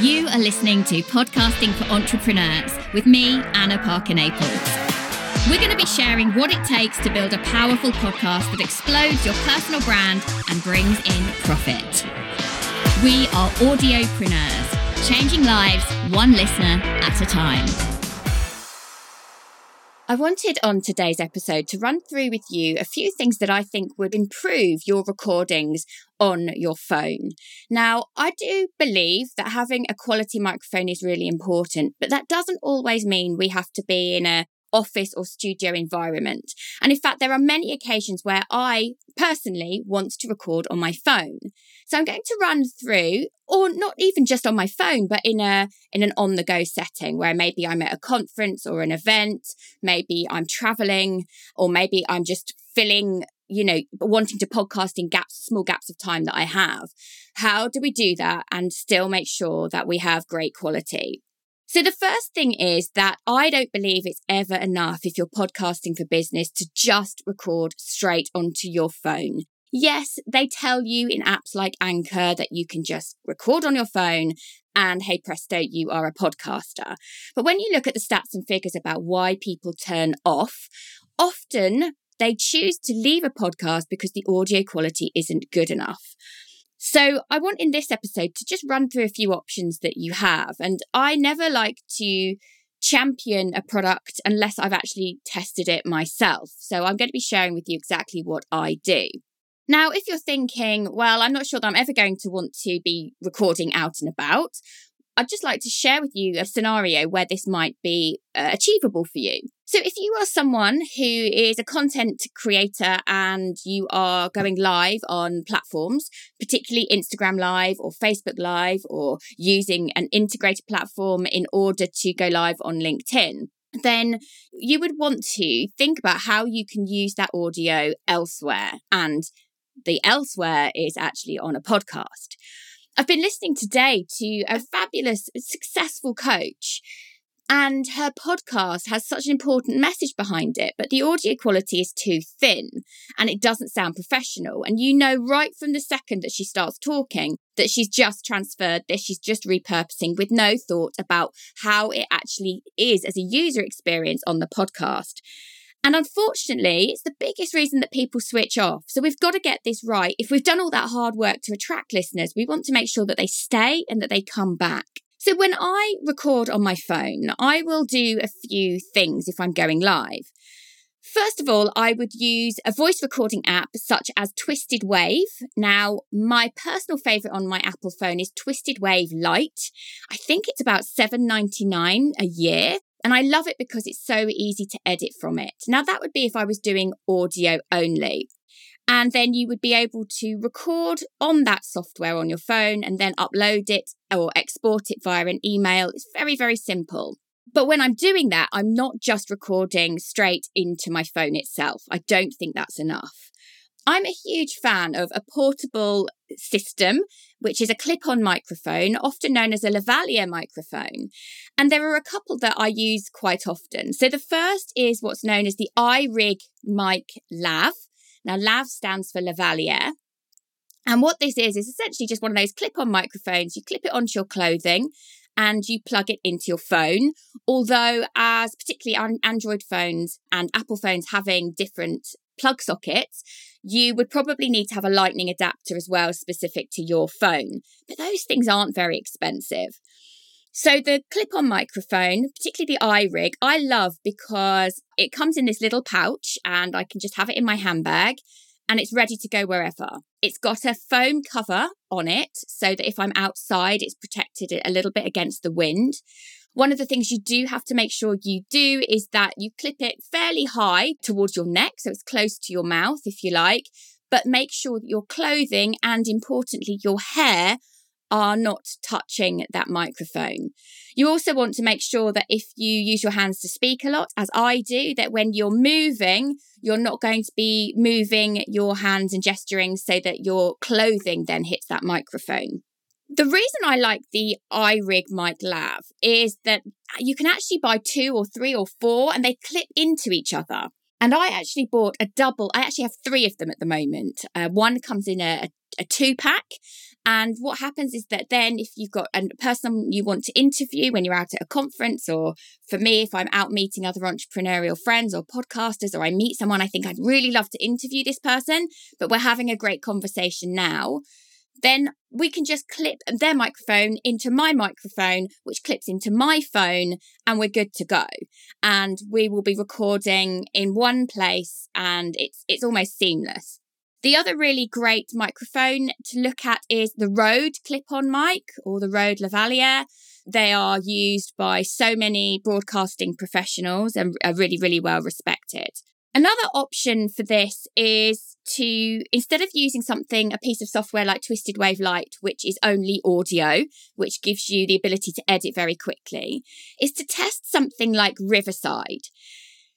You are listening to Podcasting for Entrepreneurs with me, Anna Parker Naples. We're going to be sharing what it takes to build a powerful podcast that explodes your personal brand and brings in profit. We are audiopreneurs, changing lives one listener at a time. I wanted on today's episode to run through with you a few things that I think would improve your recordings on your phone. Now, I do believe that having a quality microphone is really important, but that doesn't always mean we have to be in a office or studio environment. And in fact, there are many occasions where I personally want to record on my phone. So I'm going to run through, or not even just on my phone, but in a in an on the go setting where maybe I'm at a conference or an event, maybe I'm traveling, or maybe I'm just filling you know, wanting to podcast in gaps, small gaps of time that I have. How do we do that and still make sure that we have great quality? So the first thing is that I don't believe it's ever enough if you're podcasting for business to just record straight onto your phone. Yes, they tell you in apps like Anchor that you can just record on your phone and hey presto, you are a podcaster. But when you look at the stats and figures about why people turn off, often they choose to leave a podcast because the audio quality isn't good enough. So I want in this episode to just run through a few options that you have. And I never like to champion a product unless I've actually tested it myself. So I'm going to be sharing with you exactly what I do. Now, if you're thinking, well, I'm not sure that I'm ever going to want to be recording out and about, I'd just like to share with you a scenario where this might be uh, achievable for you. So, if you are someone who is a content creator and you are going live on platforms, particularly Instagram Live or Facebook Live, or using an integrated platform in order to go live on LinkedIn, then you would want to think about how you can use that audio elsewhere. And the elsewhere is actually on a podcast. I've been listening today to a fabulous, successful coach, and her podcast has such an important message behind it, but the audio quality is too thin and it doesn't sound professional. And you know, right from the second that she starts talking, that she's just transferred this, she's just repurposing with no thought about how it actually is as a user experience on the podcast. And unfortunately, it's the biggest reason that people switch off. So we've got to get this right. If we've done all that hard work to attract listeners, we want to make sure that they stay and that they come back. So when I record on my phone, I will do a few things if I'm going live. First of all, I would use a voice recording app such as Twisted Wave. Now, my personal favorite on my Apple phone is Twisted Wave Lite. I think it's about $7.99 a year. And I love it because it's so easy to edit from it. Now, that would be if I was doing audio only. And then you would be able to record on that software on your phone and then upload it or export it via an email. It's very, very simple. But when I'm doing that, I'm not just recording straight into my phone itself. I don't think that's enough. I'm a huge fan of a portable system, which is a clip on microphone, often known as a lavalier microphone. And there are a couple that I use quite often. So the first is what's known as the iRig Mic Lav. Now, Lav stands for lavalier. And what this is, is essentially just one of those clip on microphones. You clip it onto your clothing and you plug it into your phone. Although, as particularly on Android phones and Apple phones having different plug sockets, you would probably need to have a lightning adapter as well, specific to your phone. But those things aren't very expensive. So the clip-on microphone, particularly the iRig, I love because it comes in this little pouch and I can just have it in my handbag and it's ready to go wherever. It's got a foam cover on it so that if I'm outside, it's protected a little bit against the wind. One of the things you do have to make sure you do is that you clip it fairly high towards your neck, so it's close to your mouth, if you like, but make sure that your clothing and importantly your hair are not touching that microphone. You also want to make sure that if you use your hands to speak a lot, as I do, that when you're moving, you're not going to be moving your hands and gesturing so that your clothing then hits that microphone. The reason I like the iRig Mic Lav is that you can actually buy two or three or four and they clip into each other. And I actually bought a double, I actually have three of them at the moment. Uh, one comes in a, a two pack And what happens is that then if you've got a person you want to interview when you're out at a conference, or for me, if I'm out meeting other entrepreneurial friends or podcasters, or I meet someone I think I'd really love to interview this person, but we're having a great conversation now, then we can just clip their microphone into my microphone, which clips into my phone, and we're good to go. And we will be recording in one place and it's it's almost seamless. The other really great microphone to look at is the Rode clip-on mic or the Rode Lavalier. They are used by so many broadcasting professionals and are really, really well respected. Another option for this is to, instead of using something, a piece of software like Twisted Wave Lite, which is only audio, which gives you the ability to edit very quickly, is to test something like Riverside.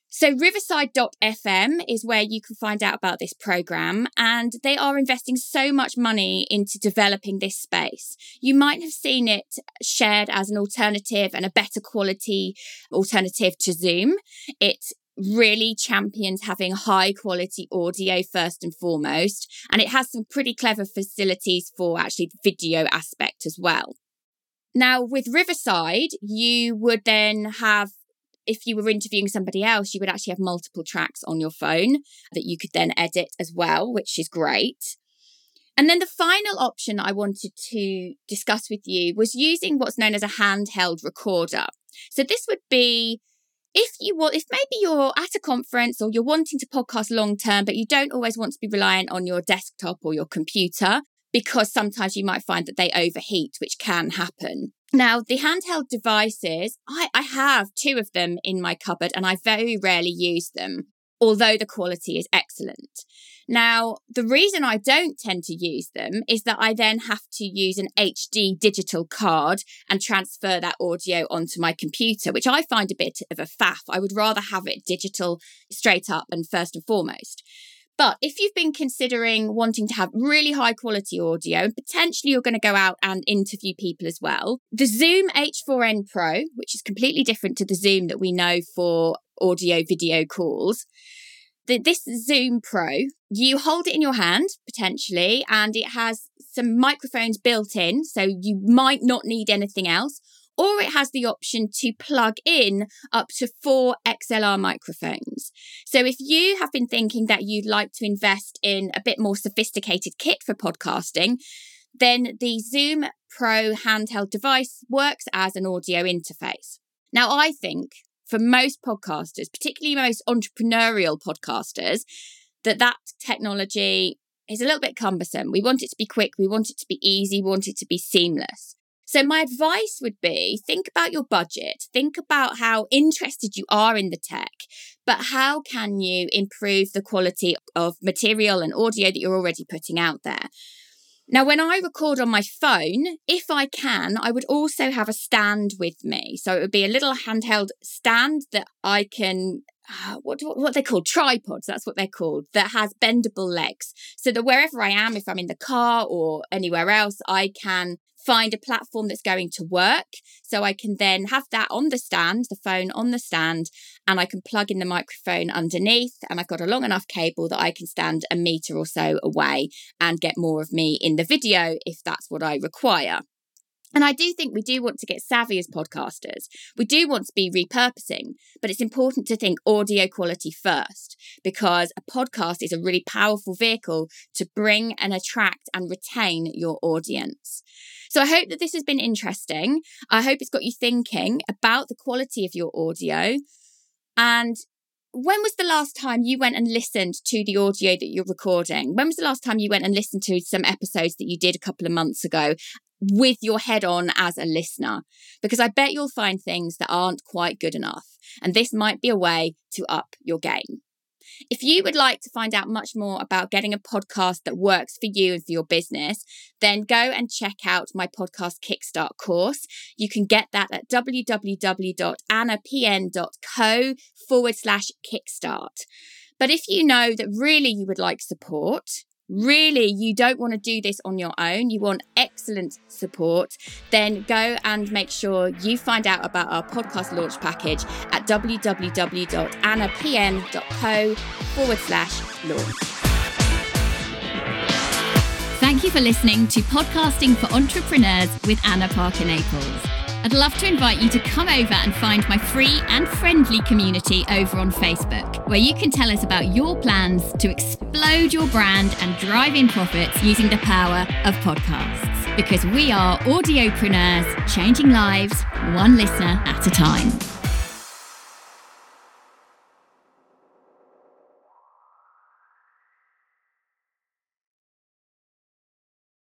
So, riverside.fm is where you can find out about this program, and they are investing so much money into developing this space. You might have seen it shared as an alternative and a better quality alternative to Zoom. It really champions having high quality audio first and foremost. And it has some pretty clever facilities for actually the video aspect as well. Now, with Riverside, you would then have, if you were interviewing somebody else, you would actually have multiple tracks on your phone that you could then edit as well, which is great. And then the final option I wanted to discuss with you was using what's known as a handheld recorder. So this would be if you want, if maybe you're at a conference or you're wanting to podcast long term, but you don't always want to be reliant on your desktop or your computer, because sometimes you might find that they overheat, which can happen. Now, the handheld devices, I, I have two of them in my cupboard and I very rarely use them although the quality is excellent. Now, the reason I don't tend to use them is that I then have to use an HD digital card and transfer that audio onto my computer, which I find a bit of a faff. I would rather have it digital straight up and first and foremost. But if you've been considering wanting to have really high quality audio and potentially you're going to go out and interview people as well, the Zoom H4n Pro, which is completely different to the Zoom that we know for audio video calls. The, this Zoom Pro, you hold it in your hand potentially, and it has some microphones built in, so you might not need anything else. Or it has the option to plug in up to four XLR microphones. So if you have been thinking that you'd like to invest in a bit more sophisticated kit for podcasting, then the Zoom Pro handheld device works as an audio interface. Now, I think for most podcasters, particularly most entrepreneurial podcasters, that that technology is a little bit cumbersome. We want it to be quick, we want it to be easy, we want it to be seamless. So, my advice would be think about your budget, think about how interested you are in the tech, but how can you improve the quality of material and audio that you're already putting out there? Now, when I record on my phone, if I can, I would also have a stand with me. So it would be a little handheld stand that I can uh, what, what what they called tripods that's what they're called that has bendable legs so that wherever i am if i'm in the car or anywhere else i can find a platform that's going to work. So I can then have that on the stand, the phone on the stand, and I can plug in the microphone underneath. And I've got a long enough cable that I can stand a meter or so away and get more of me in the video if that's what I require. And I do think we do want to get savvy as podcasters. We do want to be repurposing, but it's important to think audio quality first because a podcast is a really powerful vehicle to bring and attract and retain your audience. So I hope that this has been interesting. I hope it's got you thinking about the quality of your audio. And when was the last time you went and listened to the audio that you're recording? When was the last time you went and listened to some episodes that you did a couple of months ago with your head on as a listener? Because I bet you'll find things that aren't quite good enough. And this might be a way to up your game. If you would like to find out much more about getting a podcast that works for you and for your business, then go and check out my podcast Kickstart course. You can get that at www.annapn.co forward slash kickstart. But if you know that really you would like support, really you don't want to do this on your own, you want excellent support, then go and make sure you find out about our podcast launch package at www.annapn.co forward slash launch. Thank you for listening to Podcasting for Entrepreneurs with Anna Parker Naples. I'd love to invite you to come over and find my free and friendly community over on Facebook, where you can tell us about your plans to explode your brand and drive in profits using the power of podcasts. Because we are audiopreneurs changing lives one listener at a time.